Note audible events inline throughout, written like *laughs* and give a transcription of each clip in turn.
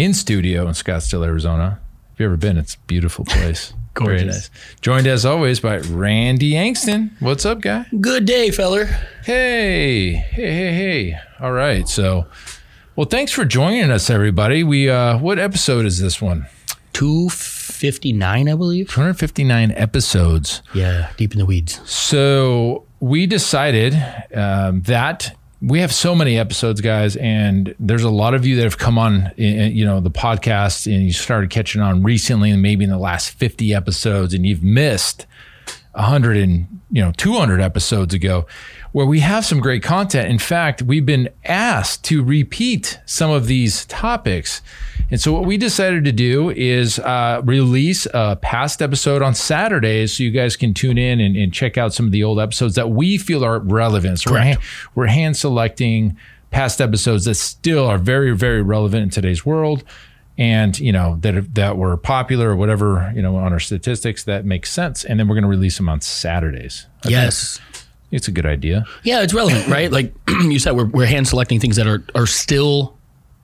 in studio in Scottsdale, Arizona. Have you ever been? It's a beautiful place. *laughs* Gorgeous. Very nice. Joined as always by Randy Angston. What's up, guy? Good day, feller. Hey, hey, hey, hey. All right. So, well, thanks for joining us, everybody. We, uh, what episode is this one? 259, I believe. 259 episodes. Yeah, deep in the weeds. So we decided um, that we have so many episodes, guys, and there's a lot of you that have come on, eh, eh, you know, the podcast, and you started catching on recently, and maybe in the last 50 episodes, and you've missed 100 and you know 200 episodes ago where we have some great content. In fact we've been asked to repeat some of these topics and so what we decided to do is uh, release a past episode on saturdays so you guys can tune in and, and check out some of the old episodes that we feel are relevant. So we're, hand, we're hand selecting past episodes that still are very very relevant in today's world and you know that that were popular or whatever you know on our statistics that makes sense. And then we're going to release them on saturdays. I yes. it's a good idea. Yeah it's relevant right? Like *clears throat* you said we're, we're hand selecting things that are are still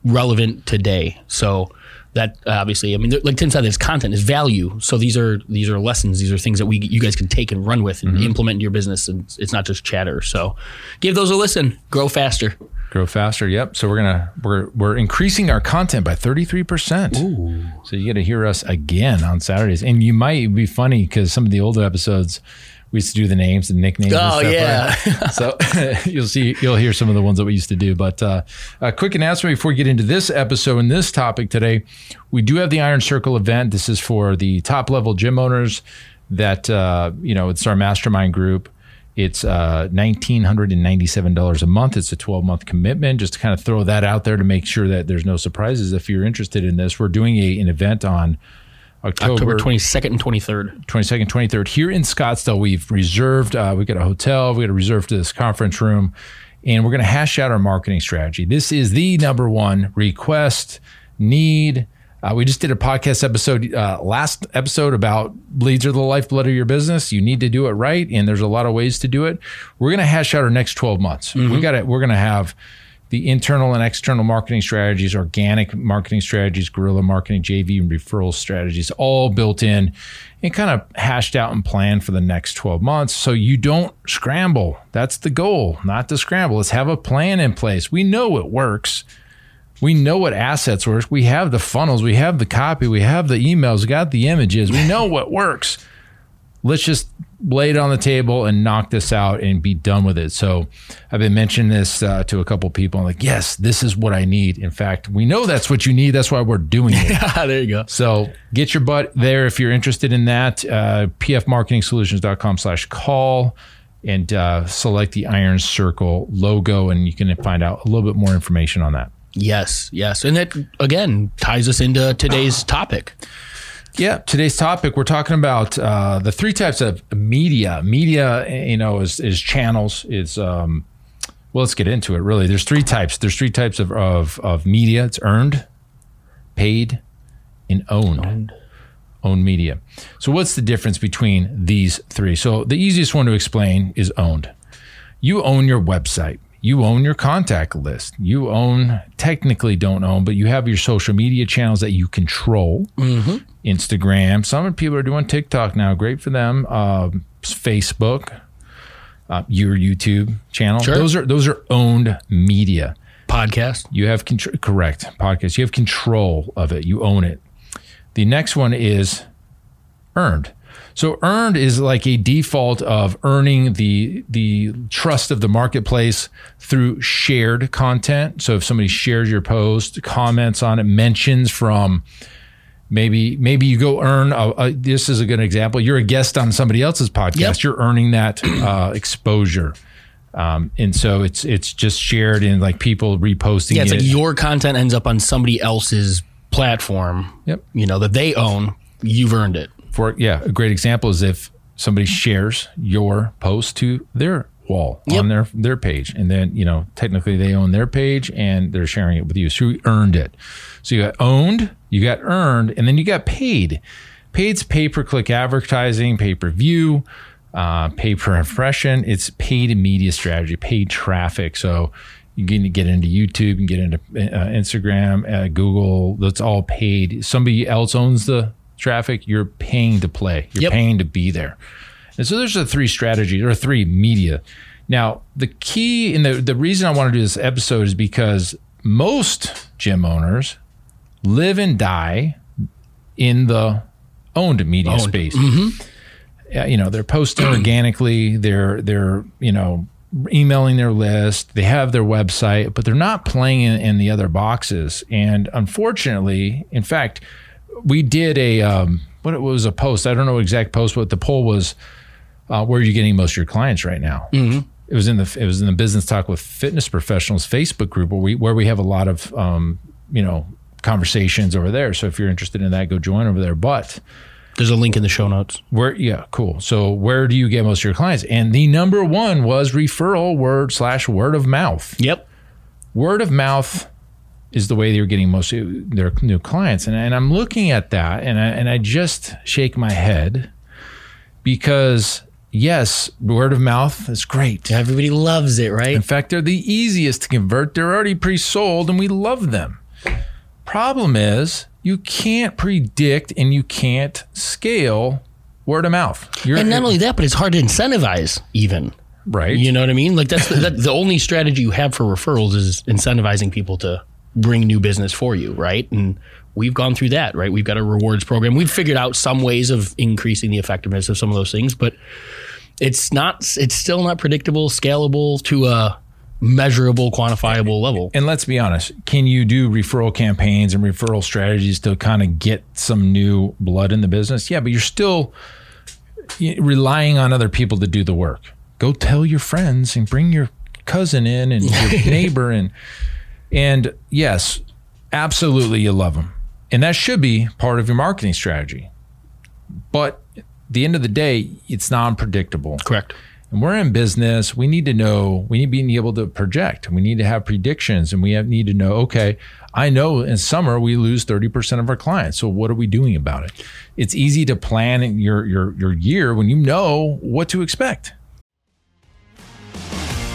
relevant today. So that obviously i mean like tim said this content is value. So these are these are lessons. These are things that we you guys can take and run with and Mm-hmm. implement in your business. And it's not just chatter. So give those a listen. Grow faster. Grow faster. Yep. So we're gonna we're we're increasing our content by 33% so you get to hear us again on saturdays. And you might be funny because some of the older episodes we used to do the names and nicknames and Oh, stuff, yeah. right? so *laughs* you'll see you'll hear some of the ones that we used to do but uh, a quick announcement before we get into this episode and this topic today we do have the iron circle event this is for the top level gym owners that uh, you know it's our mastermind group it's uh, $1,997 a month. It's a 12 month commitment. Just to kind of throw that out there to make sure that there's no surprises if you're interested in this. We're doing a, an event on October, october 22nd and 23rd 22nd, 23rd here in Scottsdale. We've reserved, uh, we've got a hotel, we've got a reserved to this conference room, and we're going to hash out our marketing strategy. This is the number one request, need. Uh, we just did a podcast episode, uh, last episode about leads are the lifeblood of your business. You need to do it right, and there's a lot of ways to do it. We're going to hash out our next 12 months. We got it. We're going to have the internal and external marketing strategies, organic marketing strategies, guerrilla marketing, JV and referral strategies, all built in and kind of hashed out and planned for the next 12 months. So you don't scramble. That's the goal, not to scramble. Let's have a plan in place. We know it works. We know what assets work. We have the funnels, we have the copy, we have the emails, we got the images. We know what works. Let's just lay it on the table and knock this out and be done with it. So I've been mentioning this uh, to a couple people. I'm like, yes, this is what I need. In fact, we know that's what you need. That's why we're doing it. *laughs* there you go So get your butt there if you're interested in that. Uh, pfmarketingsolutions.com slash call and uh, select the Iron Circle logo, and you can find out a little bit more information on that. Yes, yes. And that again ties us into today's topic. Yeah, today's topic we're talking about uh, the three types of media. Media, you know, is is channels. Is um, well, let's get into it. Really, there's three types. There's three types of of, of media. It's earned, paid, and owned. Owned media. So, what's the difference between these three? So, the easiest one to explain is owned. You own your website. You own your contact list. You own, technically don't own, but you have your social media channels that you control. Instagram. Some people are doing TikTok now. Great for them. Um, Facebook, uh, your YouTube channel. Sure. Those are those are owned media. Podcast. You have control. Correct. Podcast. You have control of it. You own it. The next one is earned. So earned is like a default of earning the the trust of the marketplace through shared content. So if somebody shares your post, comments on it, mentions from maybe maybe you go earn a, a, this is a good example. You're a guest on somebody else's podcast. Yep. You're earning that uh, exposure. Um, and so it's it's just shared in like people reposting Yeah, it's it. like your content ends up on somebody else's platform. Yep. You know that they own. You've earned it. For yeah, a great example is if somebody shares your post to their wall Yep. on their their page, and then you know technically they own their page and they're sharing it with you, so you earned it. So you got owned, you got earned, and then you got paid. Paid's pay per click advertising, pay per view, uh, pay per impression. It's paid media strategy, paid traffic. So you can get into YouTube, and get into uh, Instagram, uh, Google. That's all paid. Somebody else owns the traffic. You're paying to play. You're Yep. paying to be there. And so there's the three strategies or three media. Now the key and the the reason I want to do this episode is because most gym owners live and die in the owned media space. Mm-hmm. Yeah, you know, they're posting *clears throat* organically. They're they're you know emailing their list. They have their website, but they're not playing in, in the other boxes. And unfortunately, in fact, we did a um, what it was a post. I don't know exact post, but the poll was uh, where are you getting most of your clients right now? Mm-hmm. It was in the it was in the business talk with fitness professionals Facebook group where we where we have a lot of um, you know conversations over there. So if you're interested in that, go join over there. But There's a link in the show notes. where yeah cool so where do you get most of your clients and the number one was referral word slash word of mouth Yep. word of mouth is the way they're getting most of their new clients and, and i'm looking at that and I, and I just shake my head because yes word of mouth is great Everybody loves it, right? in fact they're the easiest to convert they're already pre-sold and we love them problem is you can't predict and you can't scale word of mouth You're, And not only that, but it's hard to incentivize even. right You know what I mean? Like that's the, that, the only strategy you have for referrals is incentivizing people to bring new business for you, right? And we've gone through that, right? We've got a rewards program. We've figured out some ways of increasing the effectiveness of some of those things, but it's not. It's still not predictable, scalable to a measurable, quantifiable level. and let's be honest can you do referral campaigns and referral strategies to kind of get some new blood in the business yeah but you're still relying on other people to do the work go tell your friends and bring your cousin in and your *laughs* neighbor and and yes absolutely you love them and that should be part of your marketing strategy but at the end of the day it's non-predictable Correct. and we're in business. We need to know, we need to be able to project. We need to have predictions and we have, need to know, okay, I know in summer we lose 30% of our clients. So what are we doing about it? It's easy to plan your, your, your year when you know what to expect.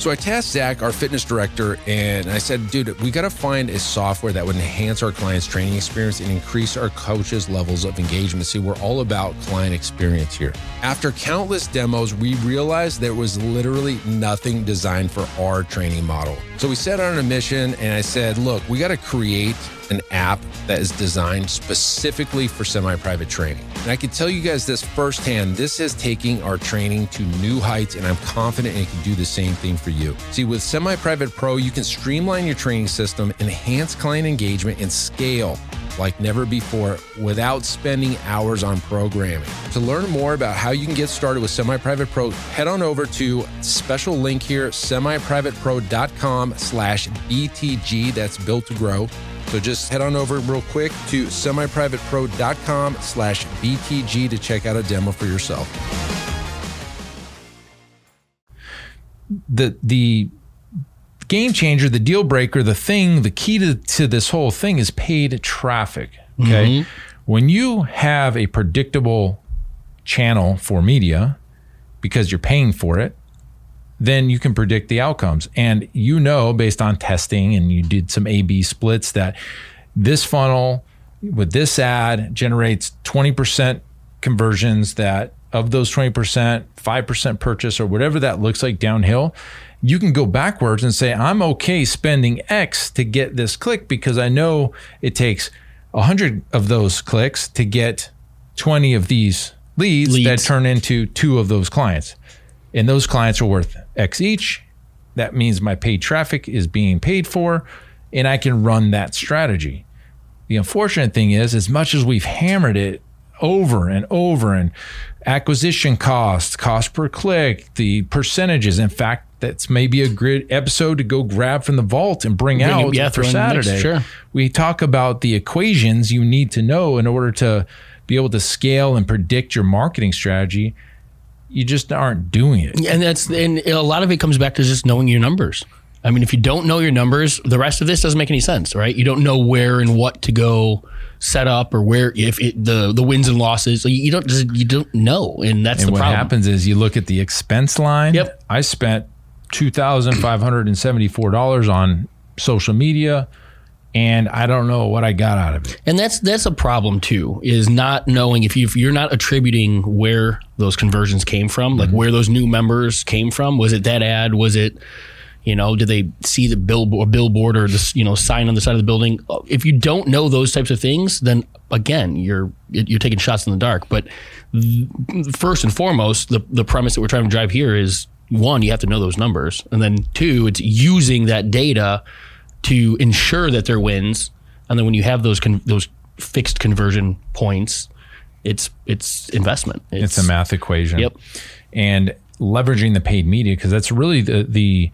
So I tasked Zach, our fitness director, and I said, dude, we got to find a software that would enhance our clients' training experience and increase our coaches' levels of engagement. See, we're all about client experience here. After countless demos, we realized there was literally nothing designed for our training model. So we set out on a mission, and I said, look, we got to create an app that is designed specifically for semi private training. And I can tell you guys this firsthand this is taking our training to new heights, and I'm confident it can do the same thing for you. See, with Semi Private Pro, you can streamline your training system, enhance client engagement, and scale like never before without spending hours on programming. To learn more about how you can get started with Semi Private Pro, head on over to special link here, semiprivatepro.com slash BTG. That's built to grow. So just head on over real quick to semiprivatepro.com slash BTG to check out a demo for yourself. the the game changer, the deal breaker, the thing, the key to, to this whole thing is paid traffic. Okay. Mm-hmm. When you have a predictable channel for media because you're paying for it, then you can predict the outcomes. And you know, based on testing, and you did some A B splits, that this funnel with this ad generates 20% conversions that of those 20%, 5% purchase or whatever that looks like downhill, you can go backwards and say, I'm okay spending X to get this click because I know it takes 100 of those clicks to get 20 of these leads, that turn into two of those clients. and those clients are worth X each. That means my paid traffic is being paid for, and I can run that strategy. The unfortunate thing is, as much as we've hammered it over and over, and acquisition costs, cost per click, the percentages. In fact, that's maybe a great episode to go grab from the vault and bring, Bring out yeah, for mix, Saturday. sure. We talk about the equations you need to know in order to be able to scale and predict your marketing strategy. You just aren't doing it. and that's and a lot of it comes back to just knowing your numbers. I mean, if you don't know your numbers, the rest of this doesn't make any sense, right? You don't know where and what to go set up or where if it, the the wins and losses. You you don't just you don't know, and that's And the what problem. happens is you look at the expense line. Yep. I spent two thousand five hundred and seventy four dollars on social media, and I don't know what I got out of it. And that's that's a problem too. Is not knowing if you if you're not attributing where those conversions came from, like mm-hmm. where those new members came from. Was it that ad? Was it, you know, do they see the billboard, billboard or this you know sign on the side of the building? If you don't know those types of things, then again you're you're taking shots in the dark. But th- first and foremost, the the premise that we're trying to drive here is one, you have to know those numbers, and then two, it's using that data to ensure that there are wins. And then when you have those con- those fixed conversion points, it's it's investment. It's a math equation. Yep. And leveraging the paid media because that's really the the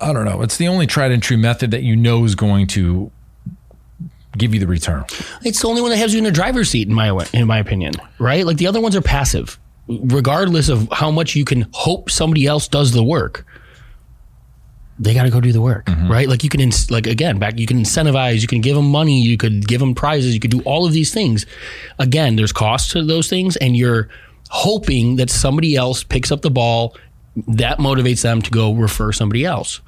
I don't know. It's the only tried and true method that you know is going to give you the return. It's the only one that has you in the driver's seat, in my in my opinion. Right? Like the other ones are passive, regardless of how much you can hope somebody else does the work. They got to go do the work, mm-hmm. right? Like you can, ins- like again, back you can incentivize, you can give them money, you could give them prizes, you could do all of these things. Again, there's cost to those things, and you're hoping that somebody else picks up the ball. That motivates them to go refer somebody else.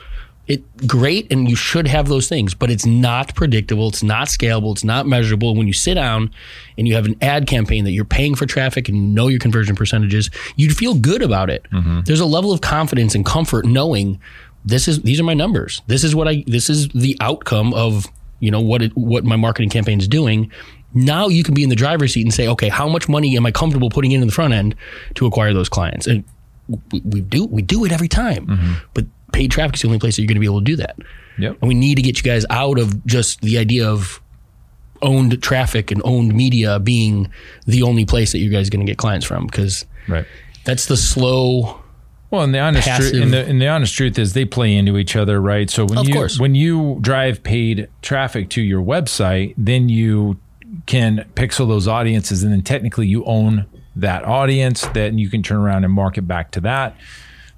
It great and you should have those things but it's not predictable it's not scalable it's not measurable. When you sit down and you have an ad campaign that you're paying for traffic and you know your conversion percentages you'd feel good about it. Mm-hmm. There's a level of confidence and comfort knowing this is these are my numbers. This is what i this is the outcome of you know what it, what my marketing campaign is doing. Now you can be in the driver's seat and say okay how much money am i comfortable putting in in the front end to acquire those clients? And we, we do we do it every time mm-hmm. but paid traffic is the only place that you're going to be able to do that Yep. and we need to get you guys out of just the idea of owned traffic and owned media being the only place that you guys are going to get clients from because Right. that's the slow Well, and the honest truth, Passive- and the, and the honest truth is they play into each other, right? So when you course. when you drive paid traffic to your website, then you can pixel those audiences, and then technically you own that audience. Then you can turn around and market back to that.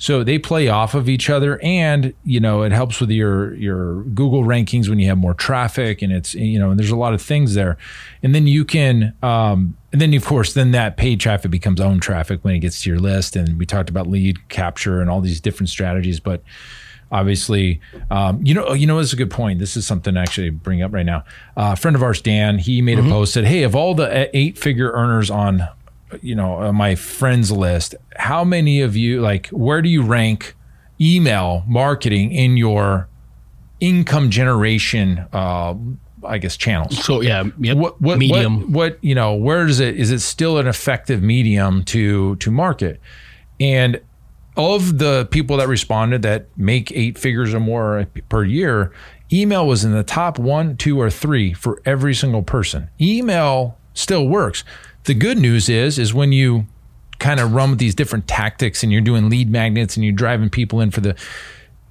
So they play off of each other, and you know it helps with your your Google rankings when you have more traffic, and it's you know and there's a lot of things there, and then you can, um, and then of course then that paid traffic becomes own traffic when it gets to your list, and we talked about lead capture and all these different strategies, but obviously um, you know you know it's a good point this is something to actually bring up right now uh, a friend of ours dan he made a post said hey of all the eight figure earners on you know on my friends list how many of you like where do you rank email marketing in your income generation uh, i guess channels? So yeah yep, what what medium. what, what you know where is it is it still an effective medium to to market? And of the people that responded that make eight figures or more per year email was in the top one two or three for every single person. Email still works the good news is is when you kind of run with these different tactics and you're doing lead magnets and you're driving people in for the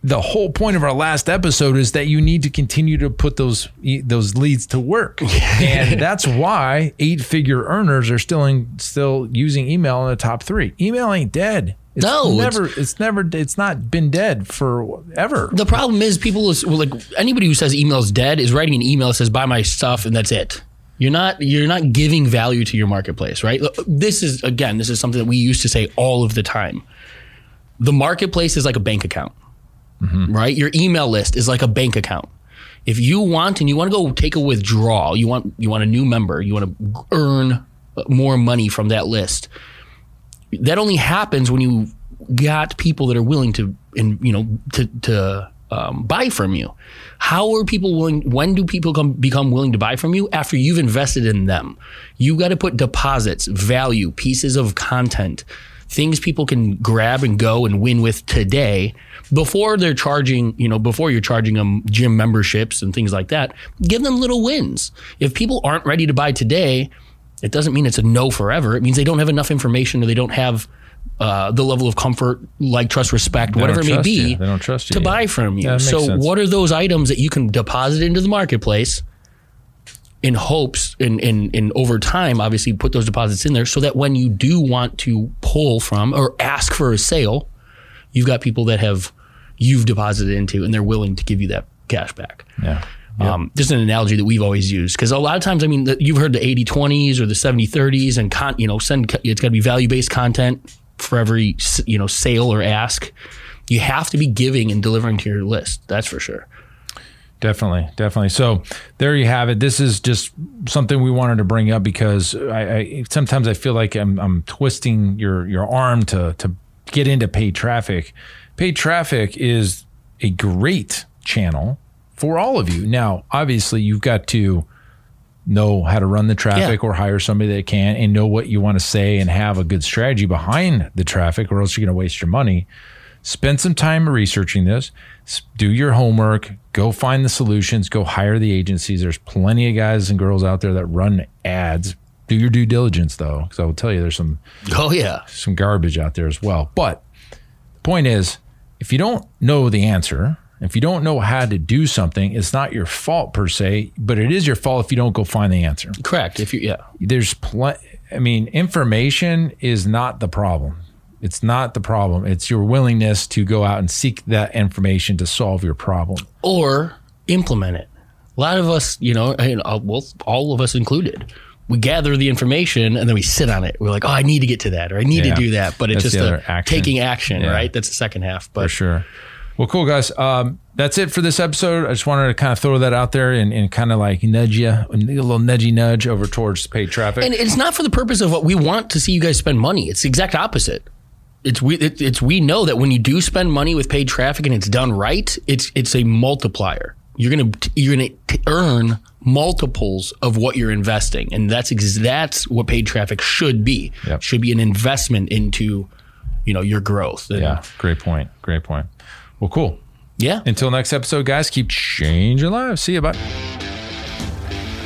the whole point of our last episode is that you need to continue to put those those leads to work, *laughs* and that's why eight figure earners are still in, still using email in the top three. Email ain't dead. It's No, it's- never. It's, never. It's not been dead forever. the problem is people is well, like anybody who says email is dead is writing an email that says buy my stuff and that's it you're not you're not giving value to your marketplace right? This is again this is something that we used to say all of the time. The marketplace is like a bank account right? Your email list is like a bank account. If you want and you want to go take a withdrawal you want you want a new member you want to earn more money from that list that only happens when you got people that are willing to and you know to to um, buy from you how are people willing when do people come become willing to buy from you after you've invested in them you got to put deposits value pieces of content things people can grab and go and win with today before they're charging, you know, before you're charging them gym memberships and things like that. Give them little wins. If people aren't ready to buy today, it doesn't mean it's a no forever. It means they don't have enough information or they don't have uh, the level of comfort, like trust, respect, They whatever it may be, you. They don't trust you to yet. buy from you. Yeah, so, sense. what are those items that you can deposit into the marketplace in hopes, in, in, in over time, obviously put those deposits in there so that when you do want to pull from or ask for a sale, you've got people that have you've deposited into and they're willing to give you that cash back. Yeah. Um, just an analogy that we've always used because a lot of times, I mean, the, you've heard the 80 20s or the 70 30s, and con, you know, send it's got to be value based content for every you know sale or ask. You have to be giving and delivering to your list. That's for sure. Definitely, definitely. So there you have it. This is just something we wanted to bring up because I, I sometimes I feel like I'm, I'm twisting your your arm to to get into paid traffic. Paid traffic is a great channel for all of you. Now, obviously, you've got to know how to run the traffic Yeah. or hire somebody that can and know what you want to say and have a good strategy behind the traffic, or else you're going to waste your money. Spend some time researching this. Do your homework. Go find the solutions. Go hire the agencies. There's plenty of guys and girls out there that run ads. Do your due diligence though because i will tell you there's some Oh yeah, some garbage out there as well. But the point is if you don't know the answer if you don't know how to do something it's not your fault per se but it is your fault if you don't go find the answer correct. If you yeah, there's pl- I mean, information is not the problem. It's not the problem. It's your willingness to go out and seek that information to solve your problem. or implement it. A lot of us, you know, uh, well, all of us included. We gather the information and then we sit on it. We're like, oh, I need to get to that, or I need Yeah. to do that. But it's That's just the action. taking action, Yeah. right? That's the second half. But For sure. Well, cool, guys. Um, that's it for this episode. I just wanted to kind of throw that out there and, and kind of like nudge you, a little nudgy nudge over towards paid traffic. And it's not for the purpose of what we want to see you guys spend money. It's the exact opposite. It's we it, it's we know that when you do spend money with paid traffic and it's done right, it's it's a multiplier. You're gonna you're gonna t- earn multiples of what you're investing, and that's that's what paid traffic should be. Yep. Should be an investment into, you know, your growth. And- yeah, great point. Great point. Well, cool. yeah. Until next episode, guys, keep changing lives. See you. Bye.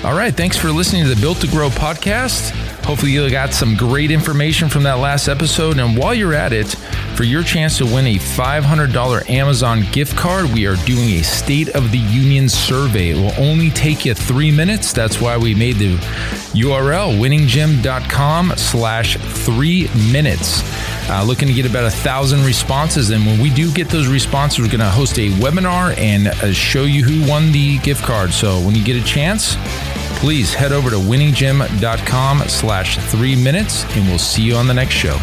All right. Thanks for listening to the Built to Grow podcast. Hopefully, you got some great information from that last episode. And while you're at it, for your chance to win a $500 Amazon gift card, we are doing a State of the Union survey. It will only take you three minutes. That's why we made the URL winninggym.com slash three minutes. Uh, looking to get about a thousand responses. And when we do get those responses, we're going to host a webinar and uh, show you who won the gift card. So when you get a chance, please head over to winninggym.com slash three minutes and we'll see you on the next show.